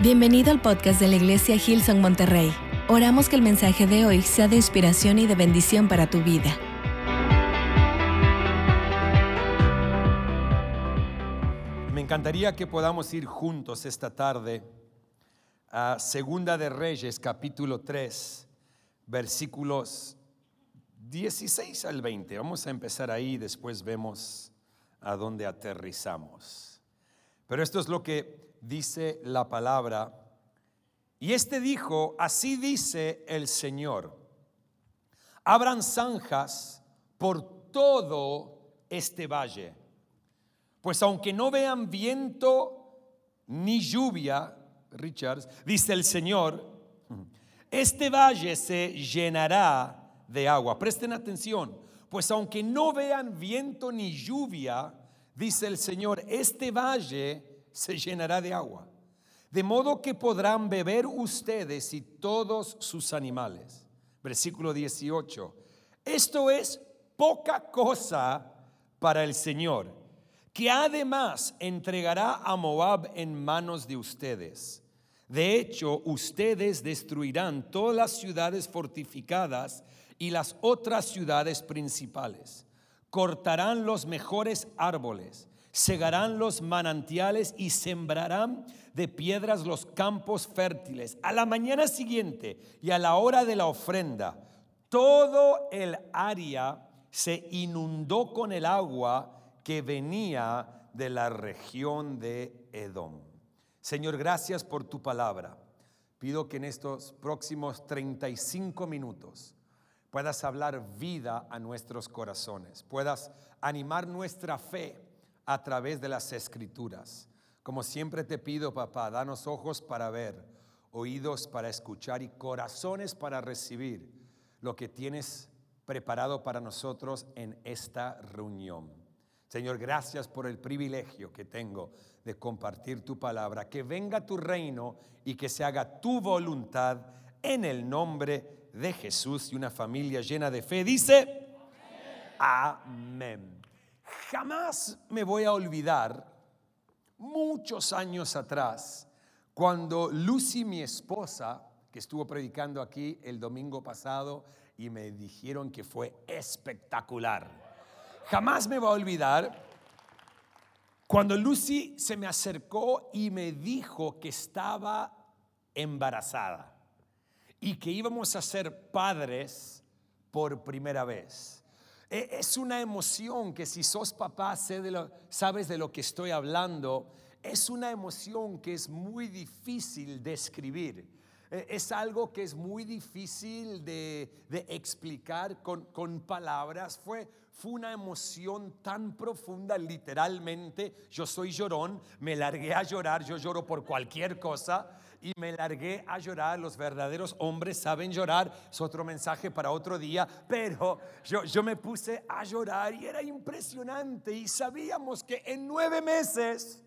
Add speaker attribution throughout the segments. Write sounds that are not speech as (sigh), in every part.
Speaker 1: Bienvenido al podcast de la Iglesia Hillsong Monterrey. Oramos que el mensaje de hoy sea de inspiración y de bendición para tu vida.
Speaker 2: Me encantaría que podamos ir juntos esta tarde a Segunda de Reyes, capítulo 3, versículos 16 al 20. Vamos a empezar ahí, después vemos a dónde aterrizamos. Pero esto es lo que dice la palabra. Y este dijo, así dice el Señor, abran zanjas por todo este valle, pues aunque no vean viento ni lluvia, Richards, dice el Señor, este valle se llenará de agua. Presten atención, pues aunque no vean viento ni lluvia, dice el Señor, este valle se llenará de agua. De modo que podrán beber ustedes y todos sus animales. Versículo 18. Esto es poca cosa para el Señor, que además entregará a Moab en manos de ustedes. De hecho, ustedes destruirán todas las ciudades fortificadas y las otras ciudades principales. Cortarán los mejores árboles segarán los manantiales y sembrarán de piedras los campos fértiles. A la mañana siguiente y a la hora de la ofrenda, todo el área se inundó con el agua que venía de la región de Edom. Señor, gracias por tu palabra. Pido que en estos próximos 35 minutos puedas hablar vida a nuestros corazones, puedas animar nuestra fe a través de las escrituras. Como siempre te pido, papá, danos ojos para ver, oídos para escuchar y corazones para recibir lo que tienes preparado para nosotros en esta reunión. Señor, gracias por el privilegio que tengo de compartir tu palabra. Que venga tu reino y que se haga tu voluntad en el nombre de Jesús y una familia llena de fe. Dice, amén. Jamás me voy a olvidar, muchos años atrás, cuando Lucy, mi esposa, que estuvo predicando aquí el domingo pasado y me dijeron que fue espectacular. Jamás me voy a olvidar cuando Lucy se me acercó y me dijo que estaba embarazada y que íbamos a ser padres por primera vez. E, es una emoción que si sos papá, sabes de lo que estoy hablando, es una emoción que es muy difícil de. E, es algo que es muy difícil de, explicar con, palabras. Fue una emoción tan profunda, literalmente. Yo soy llorón, me largué a llorar, yo lloro por cualquier cosa y me largué a llorar. Los verdaderos hombres saben llorar, es otro mensaje para otro día, pero yo, yo me puse a llorar y era impresionante. Y sabíamos que en nueve meses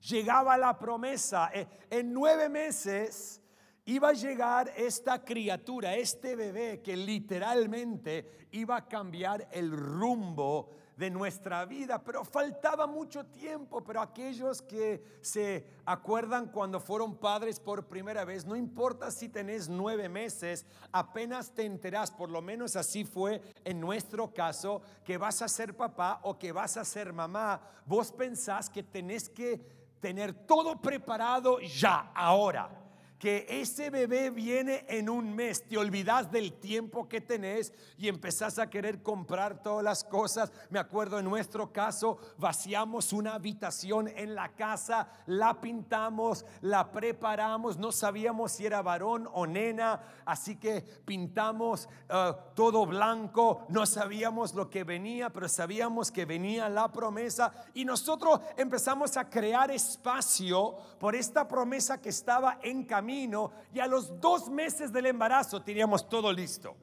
Speaker 2: llegaba la promesa, eh, en nueve meses iba a llegar esta criatura, este bebé que literalmente iba a cambiar el rumbo de nuestra vida, pero faltaba mucho tiempo, pero aquellos que se acuerdan cuando fueron padres por primera vez, no importa si tenés nueve meses, apenas te enterás, por lo menos así fue en nuestro caso, que vas a ser papá o que vas a ser mamá, vos pensás que tenés que tener todo preparado ya, ahora que ese bebé viene en un mes, te olvidas del tiempo que tenés y empezás a querer comprar todas las cosas. Me acuerdo en nuestro caso, vaciamos una habitación en la casa, la pintamos, la preparamos, no sabíamos si era varón o nena, así que pintamos uh, todo blanco, no sabíamos lo que venía, pero sabíamos que venía la promesa y nosotros empezamos a crear espacio por esta promesa que estaba en camino y a los dos meses del embarazo teníamos todo listo.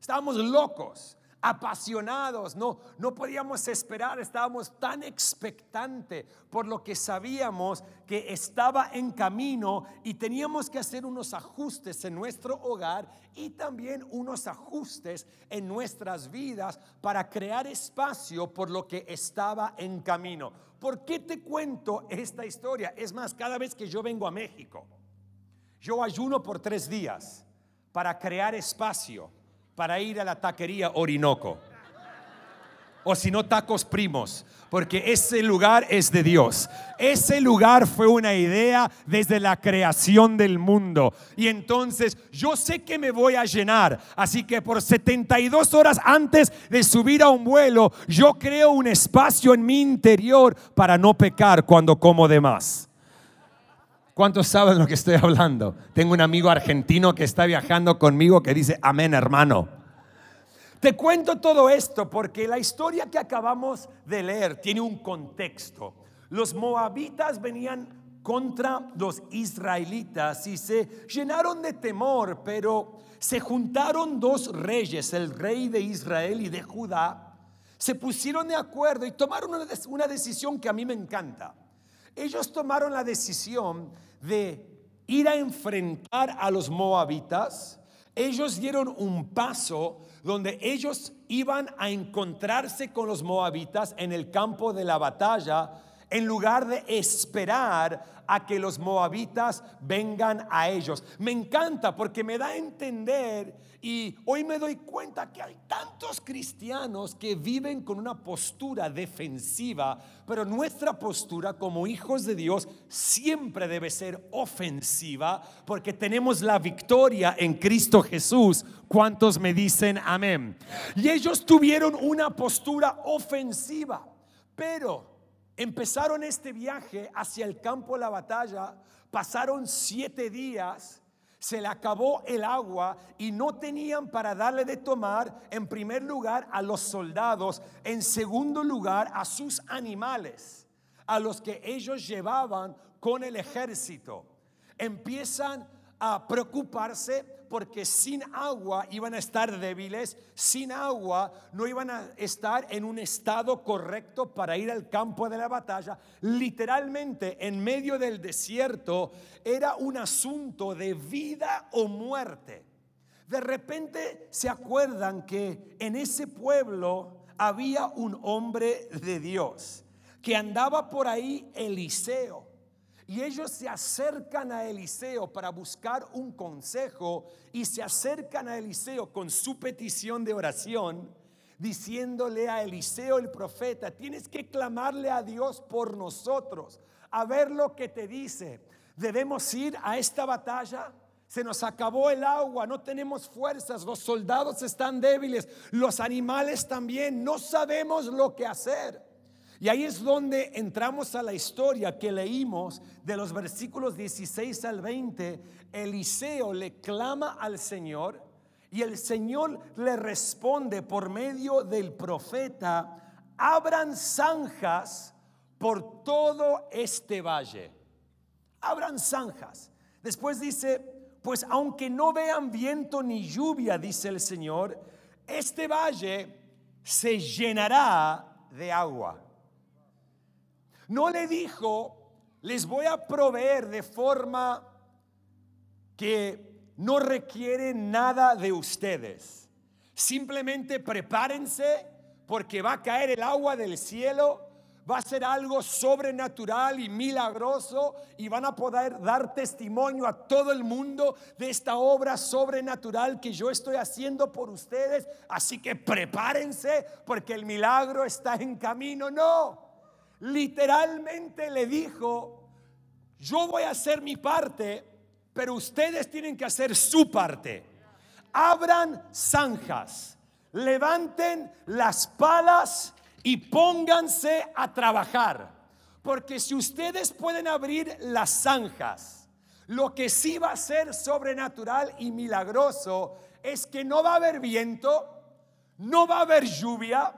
Speaker 2: Estábamos locos, apasionados, no, no podíamos esperar, estábamos tan expectantes por lo que sabíamos que estaba en camino y teníamos que hacer unos ajustes en nuestro hogar y también unos ajustes en nuestras vidas para crear espacio por lo que estaba en camino. ¿Por qué te cuento esta historia? Es más, cada vez que yo vengo a México, yo ayuno por tres días para crear espacio para ir a la taquería Orinoco. O si no, tacos primos, porque ese lugar es de Dios. Ese lugar fue una idea desde la creación del mundo. Y entonces yo sé que me voy a llenar. Así que por 72 horas antes de subir a un vuelo, yo creo un espacio en mi interior para no pecar cuando como de más. ¿Cuántos saben lo que estoy hablando? Tengo un amigo argentino que está viajando conmigo que dice, amén hermano. Te cuento todo esto porque la historia que acabamos de leer tiene un contexto. Los moabitas venían contra los israelitas y se llenaron de temor, pero se juntaron dos reyes, el rey de Israel y de Judá, se pusieron de acuerdo y tomaron una decisión que a mí me encanta. Ellos tomaron la decisión de ir a enfrentar a los moabitas, ellos dieron un paso donde ellos iban a encontrarse con los moabitas en el campo de la batalla, en lugar de esperar a que los moabitas vengan a ellos. Me encanta porque me da a entender y hoy me doy cuenta que hay tantos cristianos que viven con una postura defensiva, pero nuestra postura como hijos de Dios siempre debe ser ofensiva porque tenemos la victoria en Cristo Jesús. ¿Cuántos me dicen amén? Y ellos tuvieron una postura ofensiva, pero empezaron este viaje hacia el campo de la batalla, pasaron siete días se le acabó el agua y no tenían para darle de tomar, en primer lugar, a los soldados, en segundo lugar, a sus animales, a los que ellos llevaban con el ejército. Empiezan a preocuparse porque sin agua iban a estar débiles, sin agua no iban a estar en un estado correcto para ir al campo de la batalla. Literalmente en medio del desierto era un asunto de vida o muerte. De repente se acuerdan que en ese pueblo había un hombre de Dios que andaba por ahí Eliseo. Y ellos se acercan a Eliseo para buscar un consejo y se acercan a Eliseo con su petición de oración, diciéndole a Eliseo el profeta, tienes que clamarle a Dios por nosotros, a ver lo que te dice. Debemos ir a esta batalla. Se nos acabó el agua, no tenemos fuerzas, los soldados están débiles, los animales también, no sabemos lo que hacer. Y ahí es donde entramos a la historia que leímos de los versículos 16 al 20. Eliseo le clama al Señor y el Señor le responde por medio del profeta, abran zanjas por todo este valle. Abran zanjas. Después dice, pues aunque no vean viento ni lluvia, dice el Señor, este valle se llenará de agua. No le dijo, les voy a proveer de forma que no requiere nada de ustedes. Simplemente prepárense porque va a caer el agua del cielo, va a ser algo sobrenatural y milagroso y van a poder dar testimonio a todo el mundo de esta obra sobrenatural que yo estoy haciendo por ustedes. Así que prepárense porque el milagro está en camino. No, literalmente le dijo, yo voy a hacer mi parte, pero ustedes tienen que hacer su parte. Abran zanjas, levanten las palas y pónganse a trabajar. Porque si ustedes pueden abrir las zanjas, lo que sí va a ser sobrenatural y milagroso es que no va a haber viento, no va a haber lluvia,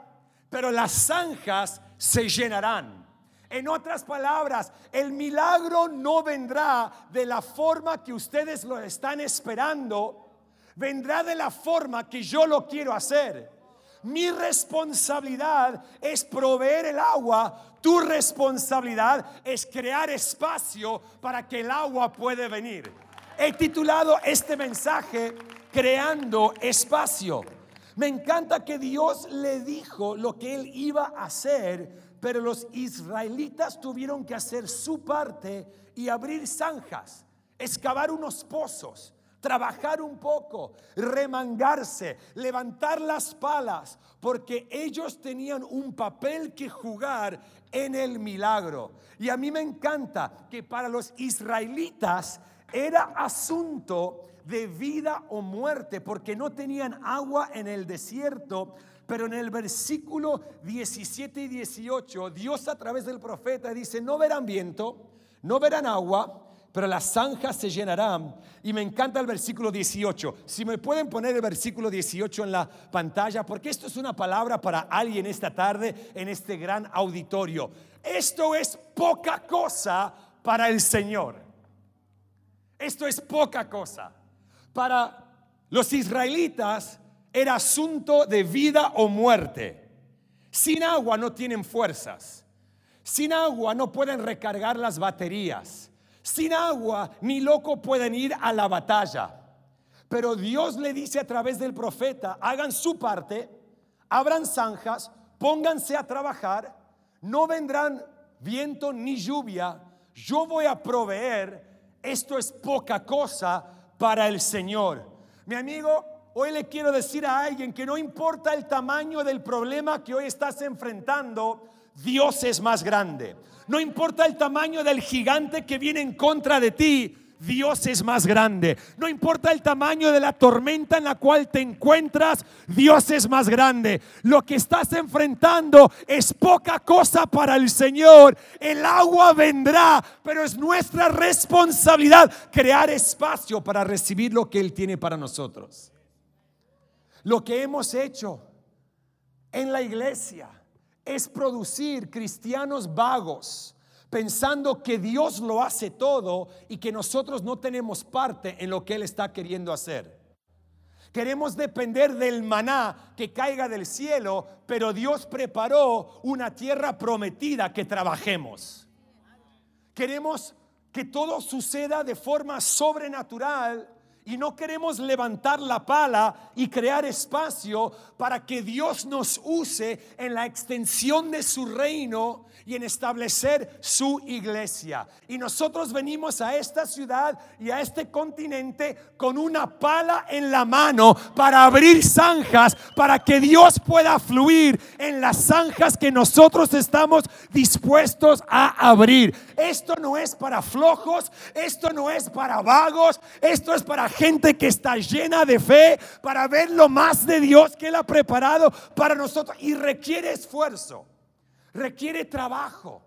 Speaker 2: pero las zanjas se llenarán. En otras palabras, el milagro no vendrá de la forma que ustedes lo están esperando, vendrá de la forma que yo lo quiero hacer. Mi responsabilidad es proveer el agua, tu responsabilidad es crear espacio para que el agua pueda venir. He titulado este mensaje Creando espacio. Me encanta que Dios le dijo lo que él iba a hacer, pero los israelitas tuvieron que hacer su parte y abrir zanjas. excavar unos pozos, trabajar un poco, remangarse, levantar las palas, porque ellos tenían un papel que jugar en el milagro. Y a mí me encanta que para los israelitas era asunto de vida o muerte, porque no tenían agua en el desierto. Pero en el versículo 17 y 18, Dios a través del profeta dice, no verán viento, no verán agua, pero las zanjas se llenarán. Y me encanta el versículo 18. Si me pueden poner el versículo 18 en la pantalla, porque esto es una palabra para alguien esta tarde en este gran auditorio. Esto es poca cosa para el Señor. Esto es poca cosa. Para los israelitas era asunto de vida o muerte. Sin agua no tienen fuerzas. Sin agua no pueden recargar las baterías. Sin agua ni loco pueden ir a la batalla. Pero Dios le dice a través del profeta, hagan su parte, abran zanjas, pónganse a trabajar, no vendrán viento ni lluvia, yo voy a proveer, esto es poca cosa para el Señor. Mi amigo, hoy le quiero decir a alguien que no importa el tamaño del problema que hoy estás enfrentando, Dios es más grande. No importa el tamaño del gigante que viene en contra de ti, Dios es más grande. No importa el tamaño de la tormenta en la cual te encuentras, Dios es más grande. Lo que estás enfrentando es poca cosa para el Señor. El agua vendrá, pero es nuestra responsabilidad crear espacio para recibir lo que Él tiene para nosotros. Lo que hemos hecho en la iglesia es producir cristianos vagos, pensando que Dios lo hace todo y que nosotros no tenemos parte en lo que Él está queriendo hacer. Queremos depender del maná que caiga del cielo, pero Dios preparó una tierra prometida que trabajemos. Queremos que todo suceda de forma sobrenatural y no queremos levantar la pala y crear espacio para que Dios nos use en la extensión de su reino y en establecer su iglesia. Y nosotros venimos a esta ciudad y a este continente con una pala en la mano para abrir zanjas, para que Dios pueda fluir en las zanjas que nosotros estamos dispuestos a abrir. Esto no es para flojos, esto no es para vagos, esto es para gente que está llena de fe para ver lo más de Dios que Él ha preparado para nosotros y requiere esfuerzo requiere trabajo,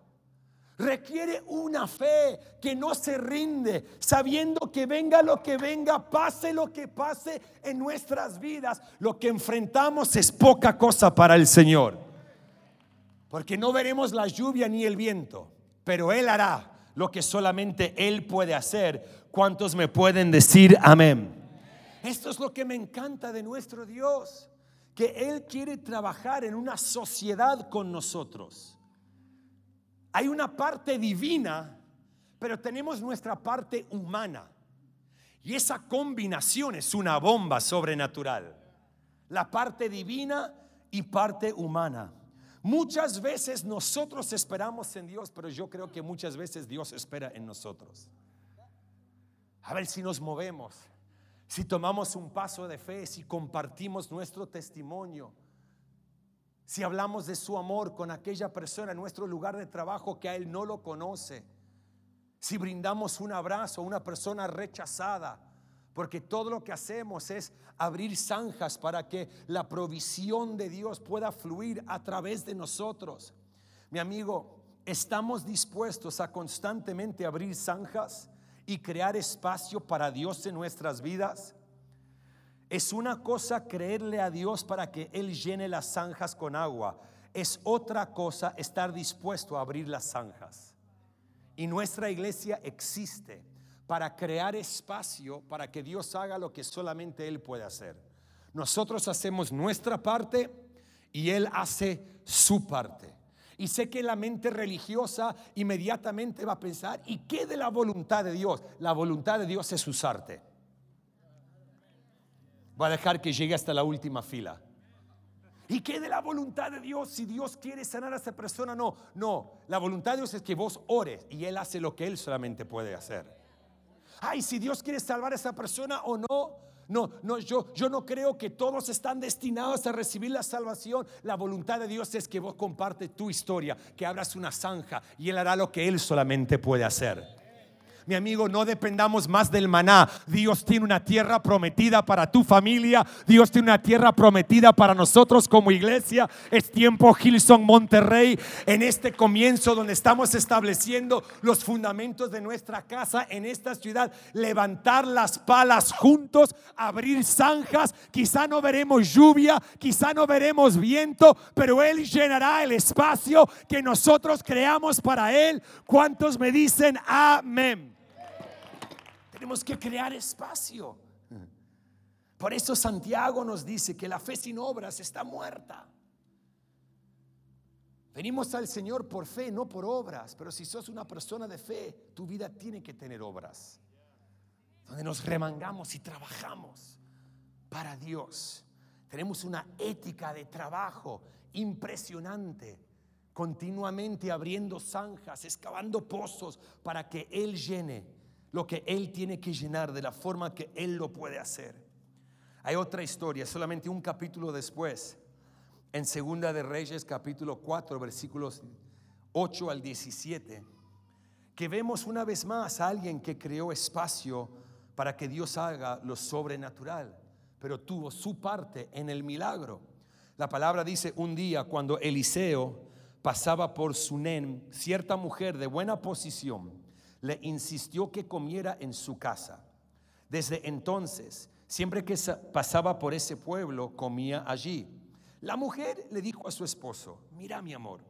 Speaker 2: requiere una fe que no se rinde, sabiendo que venga lo que venga, pase lo que pase en nuestras vidas, lo que enfrentamos es poca cosa para el Señor. Porque no veremos la lluvia ni el viento, pero Él hará lo que solamente Él puede hacer. ¿Cuántos me pueden decir amén? Esto es lo que me encanta de nuestro Dios que Él quiere trabajar en una sociedad con nosotros. Hay una parte divina, pero tenemos nuestra parte humana. Y esa combinación es una bomba sobrenatural. La parte divina y parte humana. Muchas veces nosotros esperamos en Dios, pero yo creo que muchas veces Dios espera en nosotros. A ver si nos movemos si tomamos un paso de fe, si compartimos nuestro testimonio, si hablamos de su amor con aquella persona en nuestro lugar de trabajo que a él no lo conoce, si brindamos un abrazo a una persona rechazada, porque todo lo que hacemos es abrir zanjas para que la provisión de Dios pueda fluir a través de nosotros. Mi amigo, ¿estamos dispuestos a constantemente abrir zanjas? Y crear espacio para Dios en nuestras vidas? Es una cosa creerle a Dios para que Él llene las zanjas con agua. Es otra cosa estar dispuesto a abrir las zanjas. Y nuestra iglesia existe para crear espacio para que Dios haga lo que solamente Él puede hacer. Nosotros hacemos nuestra parte y Él hace su parte. Y sé que la mente religiosa inmediatamente va a pensar, ¿y qué de la voluntad de Dios? La voluntad de Dios es usarte. Va a dejar que llegue hasta la última fila. ¿Y qué de la voluntad de Dios? Si Dios quiere sanar a esa persona, no, no. La voluntad de Dios es que vos ores y Él hace lo que Él solamente puede hacer. ay, si Dios quiere salvar a esa persona o no. No, no, yo, yo no creo que todos están destinados a recibir la salvación. La voluntad de Dios es que vos compartes tu historia, que abras una zanja y Él hará lo que Él solamente puede hacer. Mi amigo, no dependamos más del maná. Dios tiene una tierra prometida para tu familia. Dios tiene una tierra prometida para nosotros como iglesia. Es tiempo, Gilson Monterrey, en este comienzo donde estamos estableciendo los fundamentos de nuestra casa en esta ciudad. Levantar las palas juntos, abrir zanjas. Quizá no veremos lluvia, quizá no veremos viento, pero Él llenará el espacio que nosotros creamos para Él. ¿Cuántos me dicen amén? Tenemos que crear espacio. Por eso Santiago nos dice que la fe sin obras está muerta. Venimos al Señor por fe, no por obras. Pero si sos una persona de fe, tu vida tiene que tener obras. Donde nos remangamos y trabajamos para Dios. Tenemos una ética de trabajo impresionante. Continuamente abriendo zanjas, excavando pozos para que Él llene lo que Él tiene que llenar de la forma que Él lo puede hacer. Hay otra historia, solamente un capítulo después, en Segunda de Reyes capítulo 4, versículos 8 al 17, que vemos una vez más a alguien que creó espacio para que Dios haga lo sobrenatural, pero tuvo su parte en el milagro. La palabra dice un día cuando Eliseo pasaba por Sunem, cierta mujer de buena posición, le insistió que comiera en su casa. Desde entonces, siempre que pasaba por ese pueblo, comía allí. La mujer le dijo a su esposo, mira mi amor,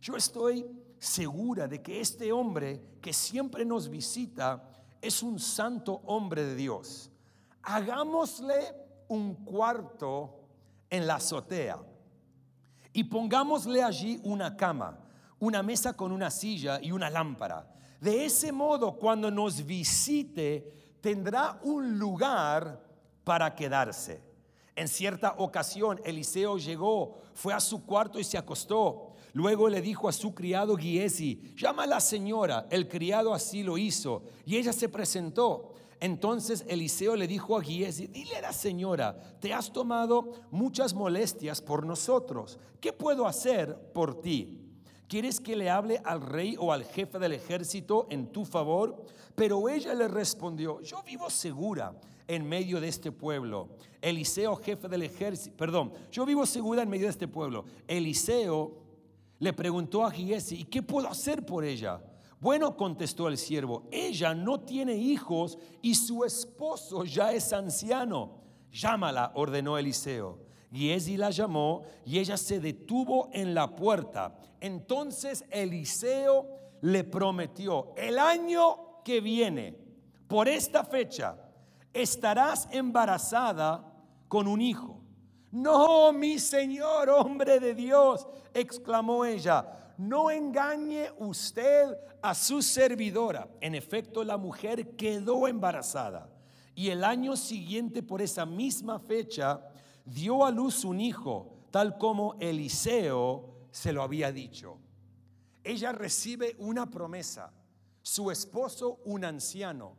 Speaker 2: yo estoy segura de que este hombre que siempre nos visita es un santo hombre de Dios. Hagámosle un cuarto en la azotea y pongámosle allí una cama, una mesa con una silla y una lámpara de ese modo, cuando nos visite, tendrá un lugar para quedarse. En cierta ocasión, Eliseo llegó, fue a su cuarto y se acostó. Luego le dijo a su criado Giesi, llama a la señora. El criado así lo hizo y ella se presentó. Entonces Eliseo le dijo a Giesi, dile a la señora, te has tomado muchas molestias por nosotros. ¿Qué puedo hacer por ti? ¿Quieres que le hable al rey o al jefe del ejército en tu favor? Pero ella le respondió, yo vivo segura en medio de este pueblo. Eliseo, jefe del ejército, perdón, yo vivo segura en medio de este pueblo. Eliseo le preguntó a Giesi, ¿y qué puedo hacer por ella? Bueno, contestó el siervo, ella no tiene hijos y su esposo ya es anciano. Llámala, ordenó Eliseo. Giesi la llamó y ella se detuvo en la puerta. Entonces Eliseo le prometió, el año que viene, por esta fecha, estarás embarazada con un hijo. No, mi Señor, hombre de Dios, exclamó ella, no engañe usted a su servidora. En efecto, la mujer quedó embarazada y el año siguiente, por esa misma fecha, dio a luz un hijo, tal como Eliseo se lo había dicho. Ella recibe una promesa, su esposo un anciano.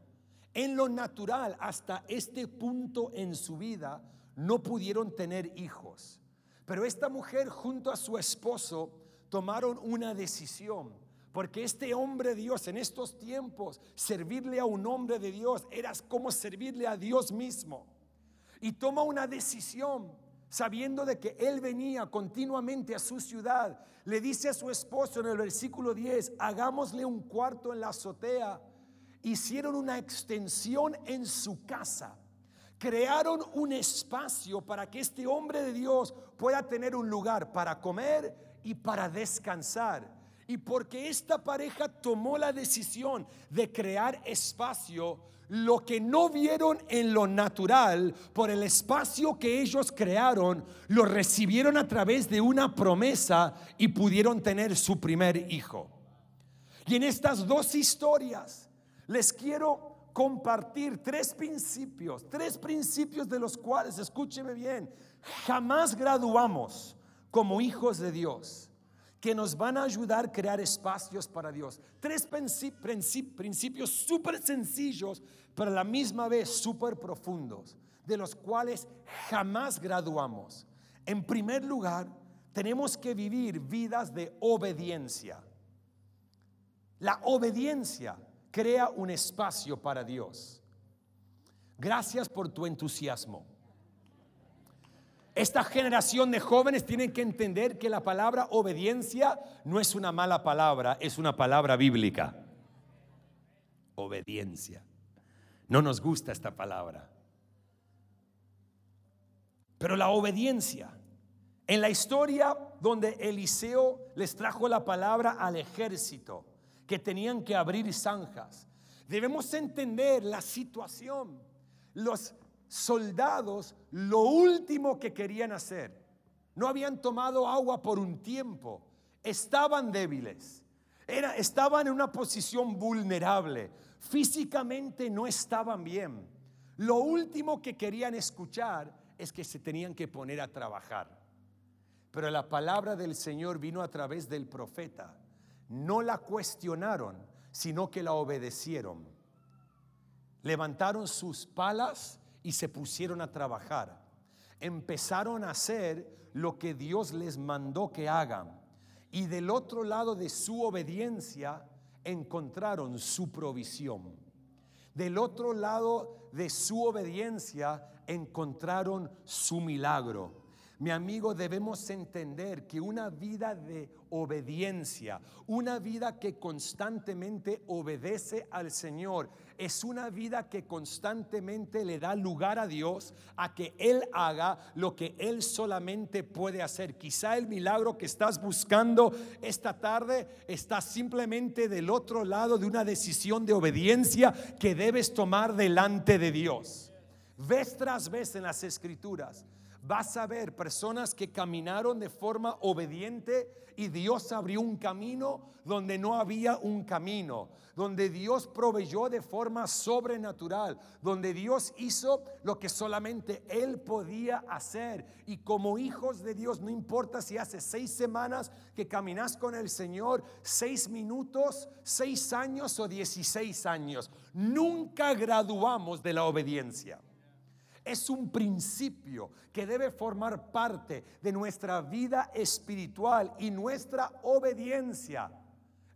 Speaker 2: En lo natural, hasta este punto en su vida, no pudieron tener hijos. Pero esta mujer junto a su esposo tomaron una decisión. Porque este hombre Dios en estos tiempos, servirle a un hombre de Dios era como servirle a Dios mismo. Y toma una decisión sabiendo de que él venía continuamente a su ciudad, le dice a su esposo en el versículo 10, hagámosle un cuarto en la azotea. Hicieron una extensión en su casa. Crearon un espacio para que este hombre de Dios pueda tener un lugar para comer y para descansar. Y porque esta pareja tomó la decisión de crear espacio, lo que no vieron en lo natural por el espacio que ellos crearon, lo recibieron a través de una promesa y pudieron tener su primer hijo. Y en estas dos historias les quiero compartir tres principios, tres principios de los cuales, escúcheme bien, jamás graduamos como hijos de Dios. Que nos van a ayudar a crear espacios para Dios. Tres principios súper sencillos, pero a la misma vez súper profundos, de los cuales jamás graduamos. En primer lugar, tenemos que vivir vidas de obediencia. La obediencia crea un espacio para Dios. Gracias por tu entusiasmo. Esta generación de jóvenes tienen que entender que la palabra obediencia no es una mala palabra, es una palabra bíblica. Obediencia. No nos gusta esta palabra. Pero la obediencia, en la historia donde Eliseo les trajo la palabra al ejército, que tenían que abrir zanjas, debemos entender la situación. Los soldados lo último que querían hacer. No habían tomado agua por un tiempo. Estaban débiles. Era, estaban en una posición vulnerable. Físicamente no estaban bien. Lo último que querían escuchar es que se tenían que poner a trabajar. Pero la palabra del Señor vino a través del profeta. No la cuestionaron, sino que la obedecieron. Levantaron sus palas y se pusieron a trabajar. Empezaron a hacer lo que Dios les mandó que hagan. Y del otro lado de su obediencia encontraron su provisión. Del otro lado de su obediencia encontraron su milagro. Mi amigo, debemos entender que una vida de obediencia, una vida que constantemente obedece al Señor, es una vida que constantemente le da lugar a Dios a que Él haga lo que Él solamente puede hacer. Quizá el milagro que estás buscando esta tarde está simplemente del otro lado de una decisión de obediencia que debes tomar delante de Dios. Vez tras vez en las escrituras vas a ver personas que caminaron de forma obediente y Dios abrió un camino donde no había un camino, donde Dios proveyó de forma sobrenatural, donde Dios hizo lo que solamente Él podía hacer. Y como hijos de Dios, no importa si hace seis semanas que caminas con el Señor, seis minutos, seis años o dieciséis años, nunca graduamos de la obediencia es un principio que debe formar parte de nuestra vida espiritual y nuestra obediencia.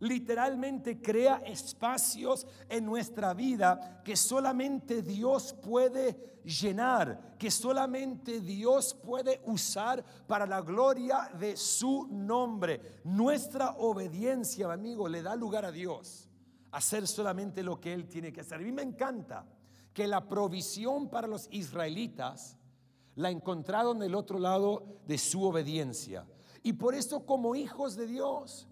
Speaker 2: Literalmente crea espacios en nuestra vida que solamente Dios puede llenar, que solamente Dios puede usar para la gloria de su nombre. Nuestra obediencia, amigo, le da lugar a Dios hacer solamente lo que Él tiene que hacer. A mí me encanta que la provisión para los israelitas la encontraron del otro lado de su obediencia. Y por eso como hijos de Dios,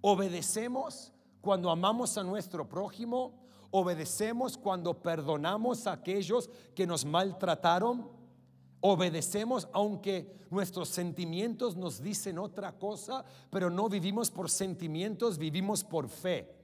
Speaker 2: obedecemos cuando amamos a nuestro prójimo, obedecemos cuando perdonamos a aquellos que nos maltrataron, obedecemos aunque nuestros sentimientos nos dicen otra cosa, pero no vivimos por sentimientos, vivimos por fe.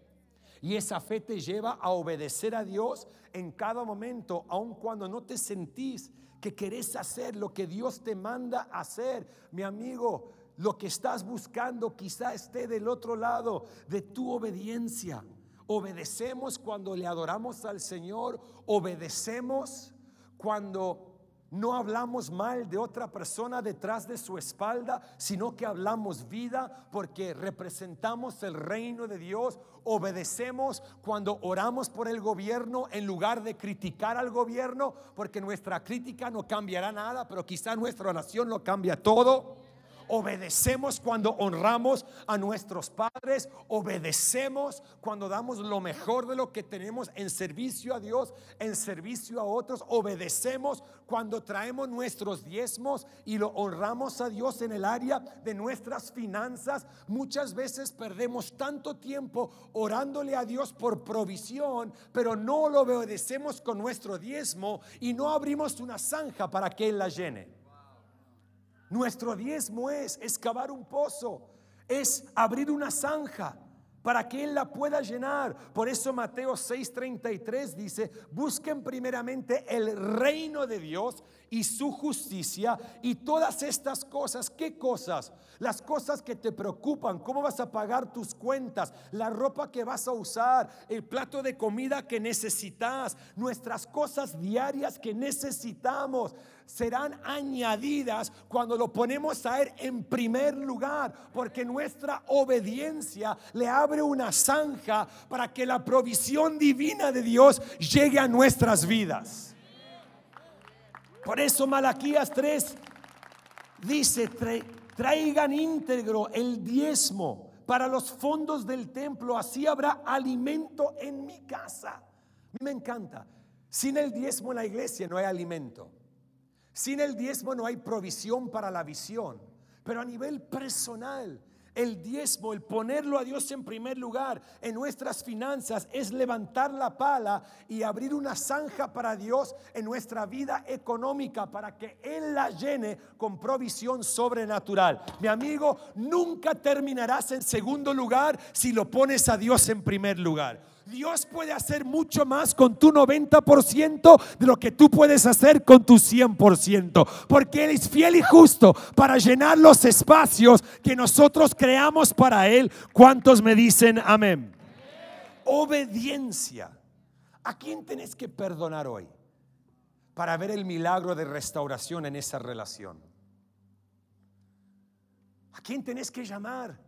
Speaker 2: Y esa fe te lleva a obedecer a Dios en cada momento, aun cuando no te sentís que querés hacer lo que Dios te manda hacer. Mi amigo, lo que estás buscando quizá esté del otro lado de tu obediencia. Obedecemos cuando le adoramos al Señor, obedecemos cuando no hablamos mal de otra persona detrás de su espalda, sino que hablamos vida porque representamos el reino de Dios. Obedecemos cuando oramos por el gobierno en lugar de criticar al gobierno, porque nuestra crítica no cambiará nada, pero quizá nuestra oración lo cambia todo obedecemos cuando honramos a nuestros padres, obedecemos cuando damos lo mejor de lo que tenemos en servicio a Dios, en servicio a otros, obedecemos cuando traemos nuestros diezmos y lo honramos a Dios en el área de nuestras finanzas. Muchas veces perdemos tanto tiempo orándole a Dios por provisión, pero no lo obedecemos con nuestro diezmo y no abrimos una zanja para que Él la llene. Nuestro diezmo es excavar un pozo, es abrir una zanja para que Él la pueda llenar. Por eso Mateo 6:33 dice, busquen primeramente el reino de Dios y su justicia y todas estas cosas. ¿Qué cosas? Las cosas que te preocupan, cómo vas a pagar tus cuentas, la ropa que vas a usar, el plato de comida que necesitas, nuestras cosas diarias que necesitamos serán añadidas cuando lo ponemos a Él en primer lugar, porque nuestra obediencia le abre una zanja para que la provisión divina de Dios llegue a nuestras vidas. Por eso Malaquías 3 dice, traigan íntegro el diezmo para los fondos del templo, así habrá alimento en mi casa. Me encanta. Sin el diezmo en la iglesia no hay alimento. Sin el diezmo no hay provisión para la visión. Pero a nivel personal, el diezmo, el ponerlo a Dios en primer lugar en nuestras finanzas es levantar la pala y abrir una zanja para Dios en nuestra vida económica para que Él la llene con provisión sobrenatural. Mi amigo, nunca terminarás en segundo lugar si lo pones a Dios en primer lugar. Dios puede hacer mucho más con tu 90% de lo que tú puedes hacer con tu 100%. Porque Él es fiel y justo para llenar los espacios que nosotros creamos para Él. ¿Cuántos me dicen amén? Obediencia. ¿A quién tenés que perdonar hoy? Para ver el milagro de restauración en esa relación. ¿A quién tenés que llamar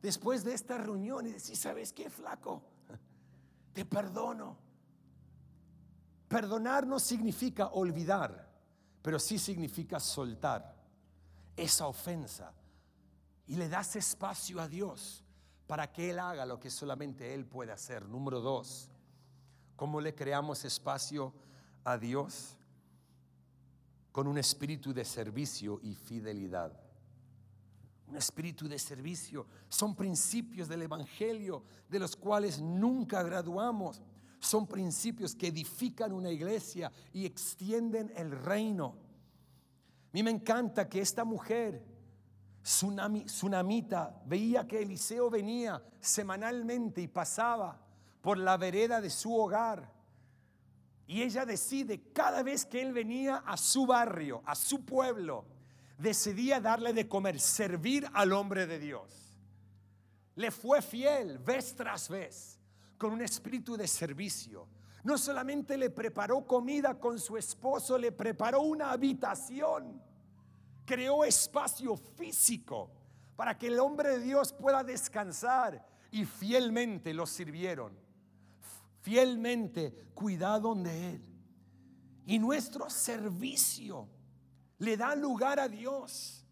Speaker 2: después de esta reunión y decir, ¿sabes qué, flaco? Perdono. Perdonar no significa olvidar, pero sí significa soltar esa ofensa y le das espacio a Dios para que Él haga lo que solamente Él puede hacer. Número dos, ¿cómo le creamos espacio a Dios? Con un espíritu de servicio y fidelidad un espíritu de servicio. Son principios del Evangelio de los cuales nunca graduamos. Son principios que edifican una iglesia y extienden el reino. A mí me encanta que esta mujer, tsunami, tsunamita, veía que Eliseo venía semanalmente y pasaba por la vereda de su hogar. Y ella decide cada vez que él venía a su barrio, a su pueblo, decidía darle de comer, servir al hombre de Dios. Le fue fiel vez tras vez, con un espíritu de servicio. No solamente le preparó comida con su esposo, le preparó una habitación. Creó espacio físico para que el hombre de Dios pueda descansar y fielmente lo sirvieron. Fielmente cuidaron de él. Y nuestro servicio le da lugar a Dios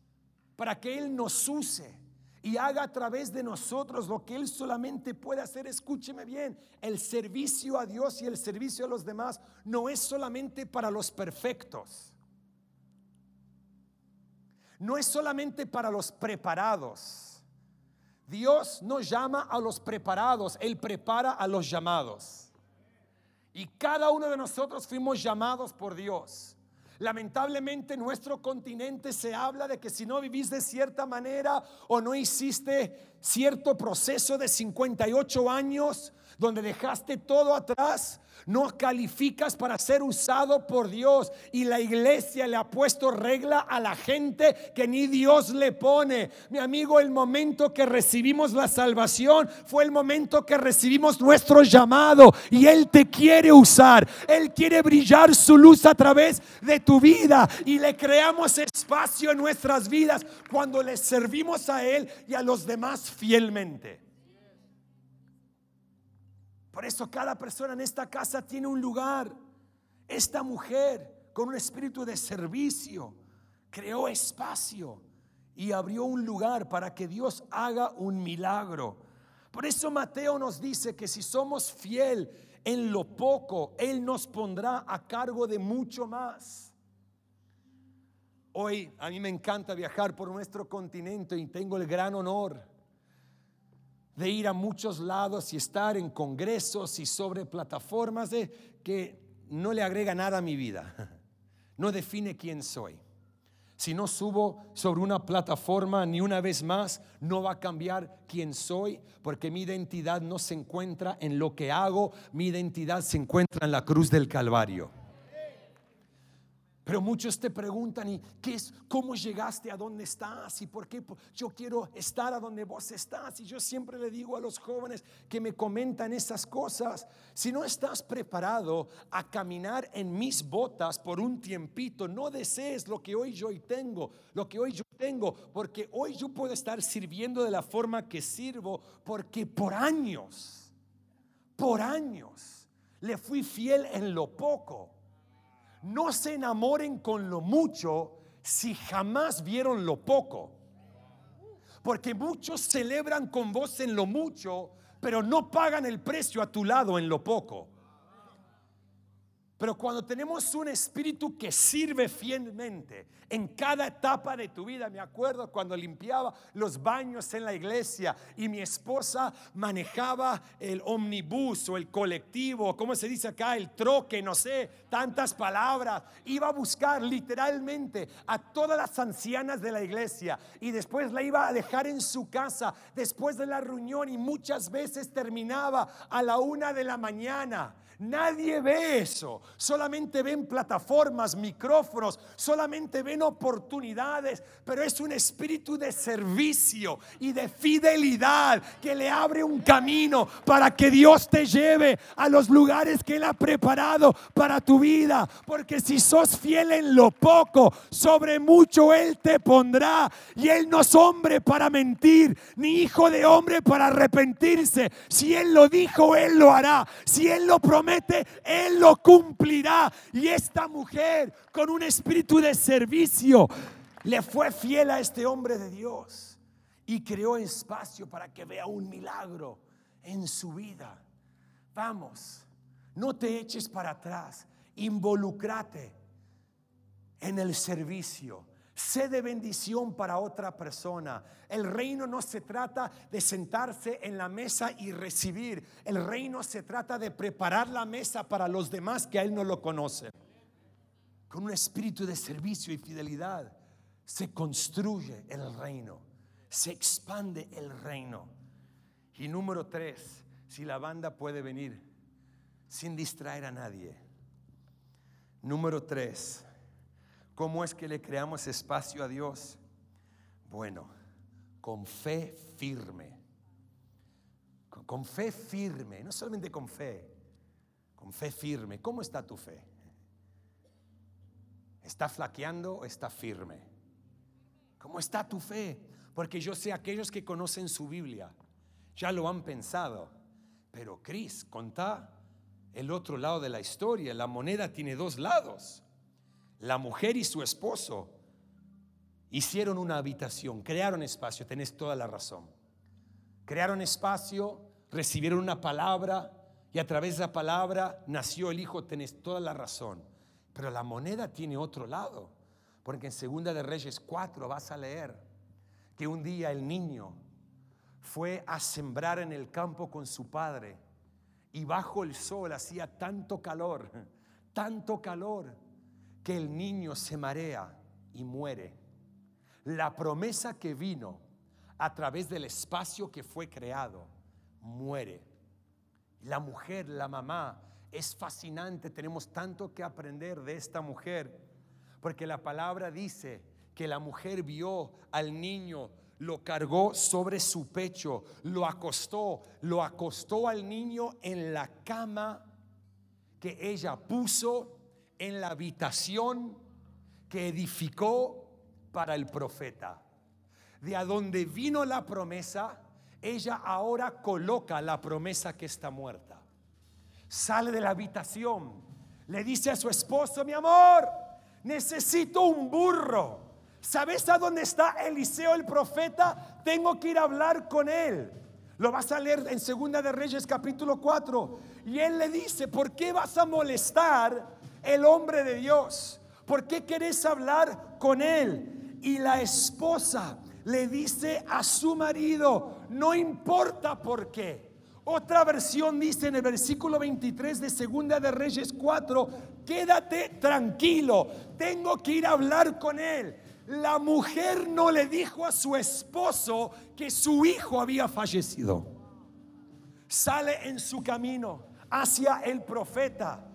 Speaker 2: para que Él nos use y haga a través de nosotros lo que Él solamente puede hacer. Escúcheme bien, el servicio a Dios y el servicio a los demás no es solamente para los perfectos. No es solamente para los preparados. Dios no llama a los preparados, Él prepara a los llamados. Y cada uno de nosotros fuimos llamados por Dios. Lamentablemente en nuestro continente se habla de que si no vivís de cierta manera o no hiciste cierto proceso de 58 años donde dejaste todo atrás, no calificas para ser usado por Dios. Y la iglesia le ha puesto regla a la gente que ni Dios le pone. Mi amigo, el momento que recibimos la salvación fue el momento que recibimos nuestro llamado. Y Él te quiere usar. Él quiere brillar su luz a través de tu vida. Y le creamos espacio en nuestras vidas cuando le servimos a Él y a los demás fielmente. Por eso cada persona en esta casa tiene un lugar. Esta mujer con un espíritu de servicio creó espacio y abrió un lugar para que Dios haga un milagro. Por eso Mateo nos dice que si somos fiel en lo poco, Él nos pondrá a cargo de mucho más. Hoy a mí me encanta viajar por nuestro continente y tengo el gran honor de ir a muchos lados y estar en congresos y sobre plataformas de, que no le agrega nada a mi vida, (laughs) no define quién soy. Si no subo sobre una plataforma ni una vez más, no va a cambiar quién soy, porque mi identidad no se encuentra en lo que hago, mi identidad se encuentra en la cruz del Calvario. Pero muchos te preguntan, ¿y qué es? ¿Cómo llegaste a donde estás? ¿Y por qué yo quiero estar a donde vos estás? Y yo siempre le digo a los jóvenes que me comentan esas cosas, si no estás preparado a caminar en mis botas por un tiempito, no desees lo que hoy yo tengo, lo que hoy yo tengo, porque hoy yo puedo estar sirviendo de la forma que sirvo, porque por años, por años, le fui fiel en lo poco no se enamoren con lo mucho si jamás vieron lo poco. Porque muchos celebran con vos en lo mucho, pero no pagan el precio a tu lado en lo poco. Pero cuando tenemos un espíritu que sirve fielmente en cada etapa de tu vida, me acuerdo cuando limpiaba los baños en la iglesia y mi esposa manejaba el omnibus o el colectivo, ¿cómo se dice acá? El troque, no sé, tantas palabras. Iba a buscar literalmente a todas las ancianas de la iglesia y después la iba a dejar en su casa después de la reunión y muchas veces terminaba a la una de la mañana. Nadie ve eso. Solamente ven plataformas, micrófonos, solamente ven oportunidades, pero es un espíritu de servicio y de fidelidad que le abre un camino para que Dios te lleve a los lugares que Él ha preparado para tu vida. Porque si sos fiel en lo poco, sobre mucho Él te pondrá. Y Él no es hombre para mentir, ni hijo de hombre para arrepentirse. Si Él lo dijo, Él lo hará. Si Él lo él lo cumplirá. Y esta mujer, con un espíritu de servicio, le fue fiel a este hombre de Dios y creó espacio para que vea un milagro en su vida. Vamos, no te eches para atrás, involucrate en el servicio. Sé de bendición para otra persona. El reino no se trata de sentarse en la mesa y recibir. El reino se trata de preparar la mesa para los demás que a Él no lo conocen. Con un espíritu de servicio y fidelidad se construye el reino. Se expande el reino. Y número tres, si la banda puede venir sin distraer a nadie. Número tres ¿Cómo es que le creamos espacio a Dios? Bueno, con fe firme. Con, fe firme, no solamente con fe, con fe firme. ¿Cómo está tu fe? ¿Está flaqueando o está firme? ¿Cómo está tu fe? Porque yo sé aquellos que conocen su Biblia, ya lo han pensado. Pero Cris, contá el otro lado de la historia. La moneda tiene dos lados la mujer y su esposo hicieron una habitación, crearon espacio, tenés toda la razón. Crearon espacio, recibieron una palabra y a través de la palabra nació el hijo, tenés toda la razón. Pero la moneda tiene otro lado, porque en Segunda de Reyes 4 vas a leer que un día el niño fue a sembrar en el campo con su padre y bajo el sol hacía tanto calor, (laughs) tanto calor que el niño se marea y muere. La promesa que vino a través del espacio que fue creado muere. La mujer, la mamá, es fascinante. Tenemos tanto que aprender de esta mujer. Porque la palabra dice que la mujer vio al niño, lo cargó sobre su pecho, lo acostó, lo acostó al niño en la cama que ella puso en la habitación que edificó para el profeta. De a donde vino la promesa, ella ahora coloca la promesa que está muerta. Sale de la habitación, le dice a su esposo, mi amor, necesito un burro. ¿Sabes a dónde está Eliseo el profeta? Tengo que ir a hablar con él. Lo vas a leer en Segunda de Reyes capítulo 4. Y él le dice, ¿por qué vas a molestar el hombre de Dios? ¿Por qué querés hablar con él? Y la esposa le dice a su marido, no importa por qué. Otra versión dice en el versículo 23 de Segunda de Reyes 4, quédate tranquilo, tengo que ir a hablar con él. la mujer no le dijo a su esposo que su hijo había fallecido. Sale en su camino hacia el profeta.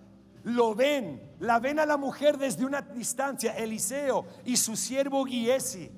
Speaker 2: Lo ven, la ven a la mujer desde una distancia, Eliseo y su siervo Giesi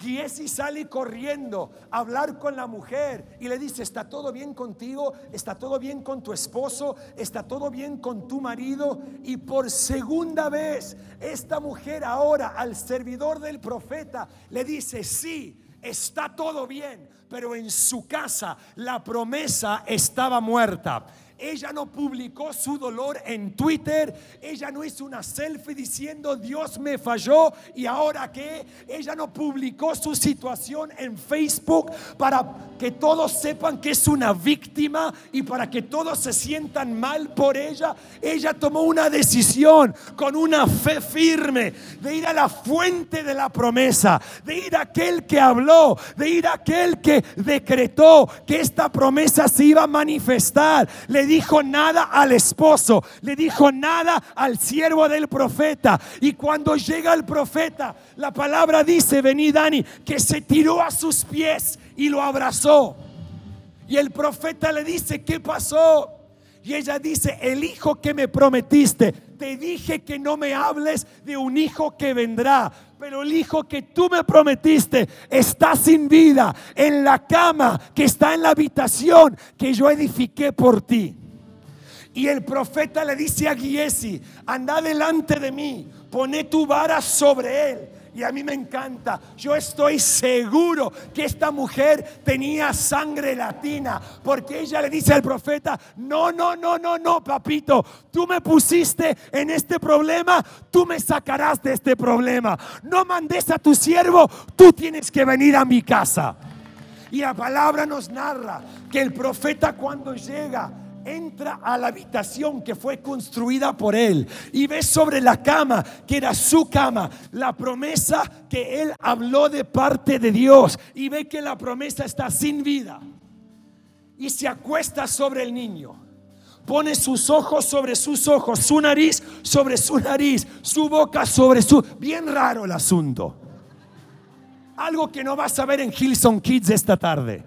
Speaker 2: Giesi sale corriendo a hablar con la mujer y le dice, ¿está todo bien contigo? ¿Está todo bien con tu esposo? ¿Está todo bien con tu marido? Y por segunda vez, esta mujer ahora al servidor del profeta le dice, sí, está todo bien, pero en su casa la promesa estaba muerta. Ella no publicó su dolor en Twitter. Ella no hizo una selfie diciendo Dios me falló y ahora qué. Ella no publicó su situación en Facebook para que todos sepan que es una víctima y para que todos se sientan mal por ella. Ella tomó una decisión con una fe firme de ir a la fuente de la promesa, de ir a aquel que habló, de ir a aquel que decretó que esta promesa se iba a manifestar. Dijo nada al esposo, le dijo nada al siervo del profeta. Y cuando llega el profeta, la palabra dice, vení Dani, que se tiró a sus pies y lo abrazó. Y el profeta le dice, ¿qué pasó? Y ella dice, el hijo que me prometiste, te dije que no me hables de un hijo que vendrá, pero el hijo que tú me prometiste está sin vida en la cama que está en la habitación que yo edifiqué por ti. Y el profeta le dice a Giesi, anda delante de mí, pone tu vara sobre él. Y a mí me encanta. Yo estoy seguro que esta mujer tenía sangre latina. Porque ella le dice al profeta, no, no, no, no, no, papito. Tú me pusiste en este problema, tú me sacarás de este problema. No mandes a tu siervo, tú tienes que venir a mi casa. Y la palabra nos narra que el profeta cuando llega entra a la habitación que fue construida por él y ve sobre la cama, que era su cama, la promesa que él habló de parte de Dios y ve que la promesa está sin vida y se acuesta sobre el niño. Pone sus ojos sobre sus ojos, su nariz sobre su nariz, su boca sobre su... Bien raro el asunto. Algo que no vas a ver en Hilson Kids esta tarde.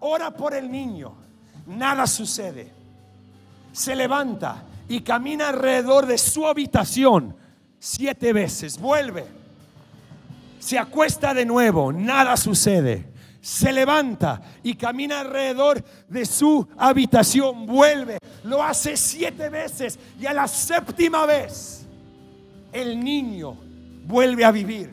Speaker 2: Ora por el niño nada sucede. Se levanta y camina alrededor de su habitación siete veces. Vuelve. Se acuesta de nuevo. Nada sucede. Se levanta y camina alrededor de su habitación. Vuelve. Lo hace siete veces. Y a la séptima vez, el niño vuelve a vivir.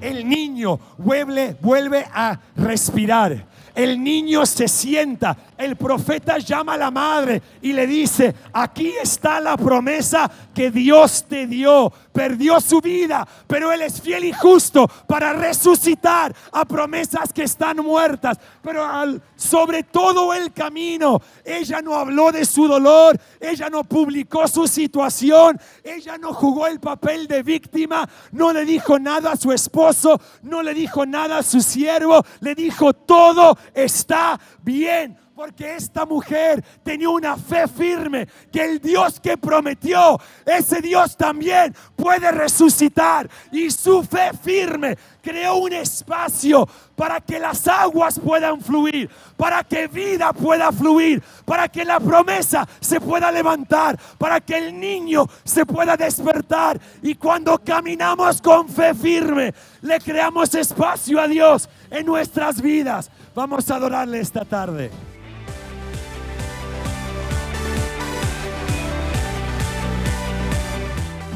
Speaker 2: El niño vuelve, vuelve a respirar el niño se sienta, el profeta llama a la madre y le dice, aquí está la promesa que Dios te dio. Perdió su vida, pero Él es fiel y justo para resucitar a promesas que están muertas. Pero al, sobre todo el camino, ella no habló de su dolor, ella no publicó su situación, ella no jugó el papel de víctima, no le dijo nada a su esposo, no le dijo nada a su siervo, le dijo todo está bien. Porque esta mujer tenía una fe firme que el Dios que prometió, ese Dios también puede resucitar. Y su fe firme creó un espacio para que las aguas puedan fluir, para que vida pueda fluir, para que la promesa se pueda levantar, para que el niño se pueda despertar. Y cuando caminamos con fe firme, le creamos espacio a Dios en nuestras vidas. Vamos a adorarle esta tarde.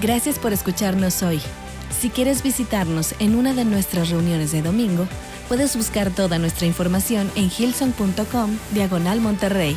Speaker 1: Gracias por escucharnos hoy. Si quieres visitarnos en una de nuestras reuniones de domingo, puedes buscar toda nuestra información en hilson.com diagonal Monterrey.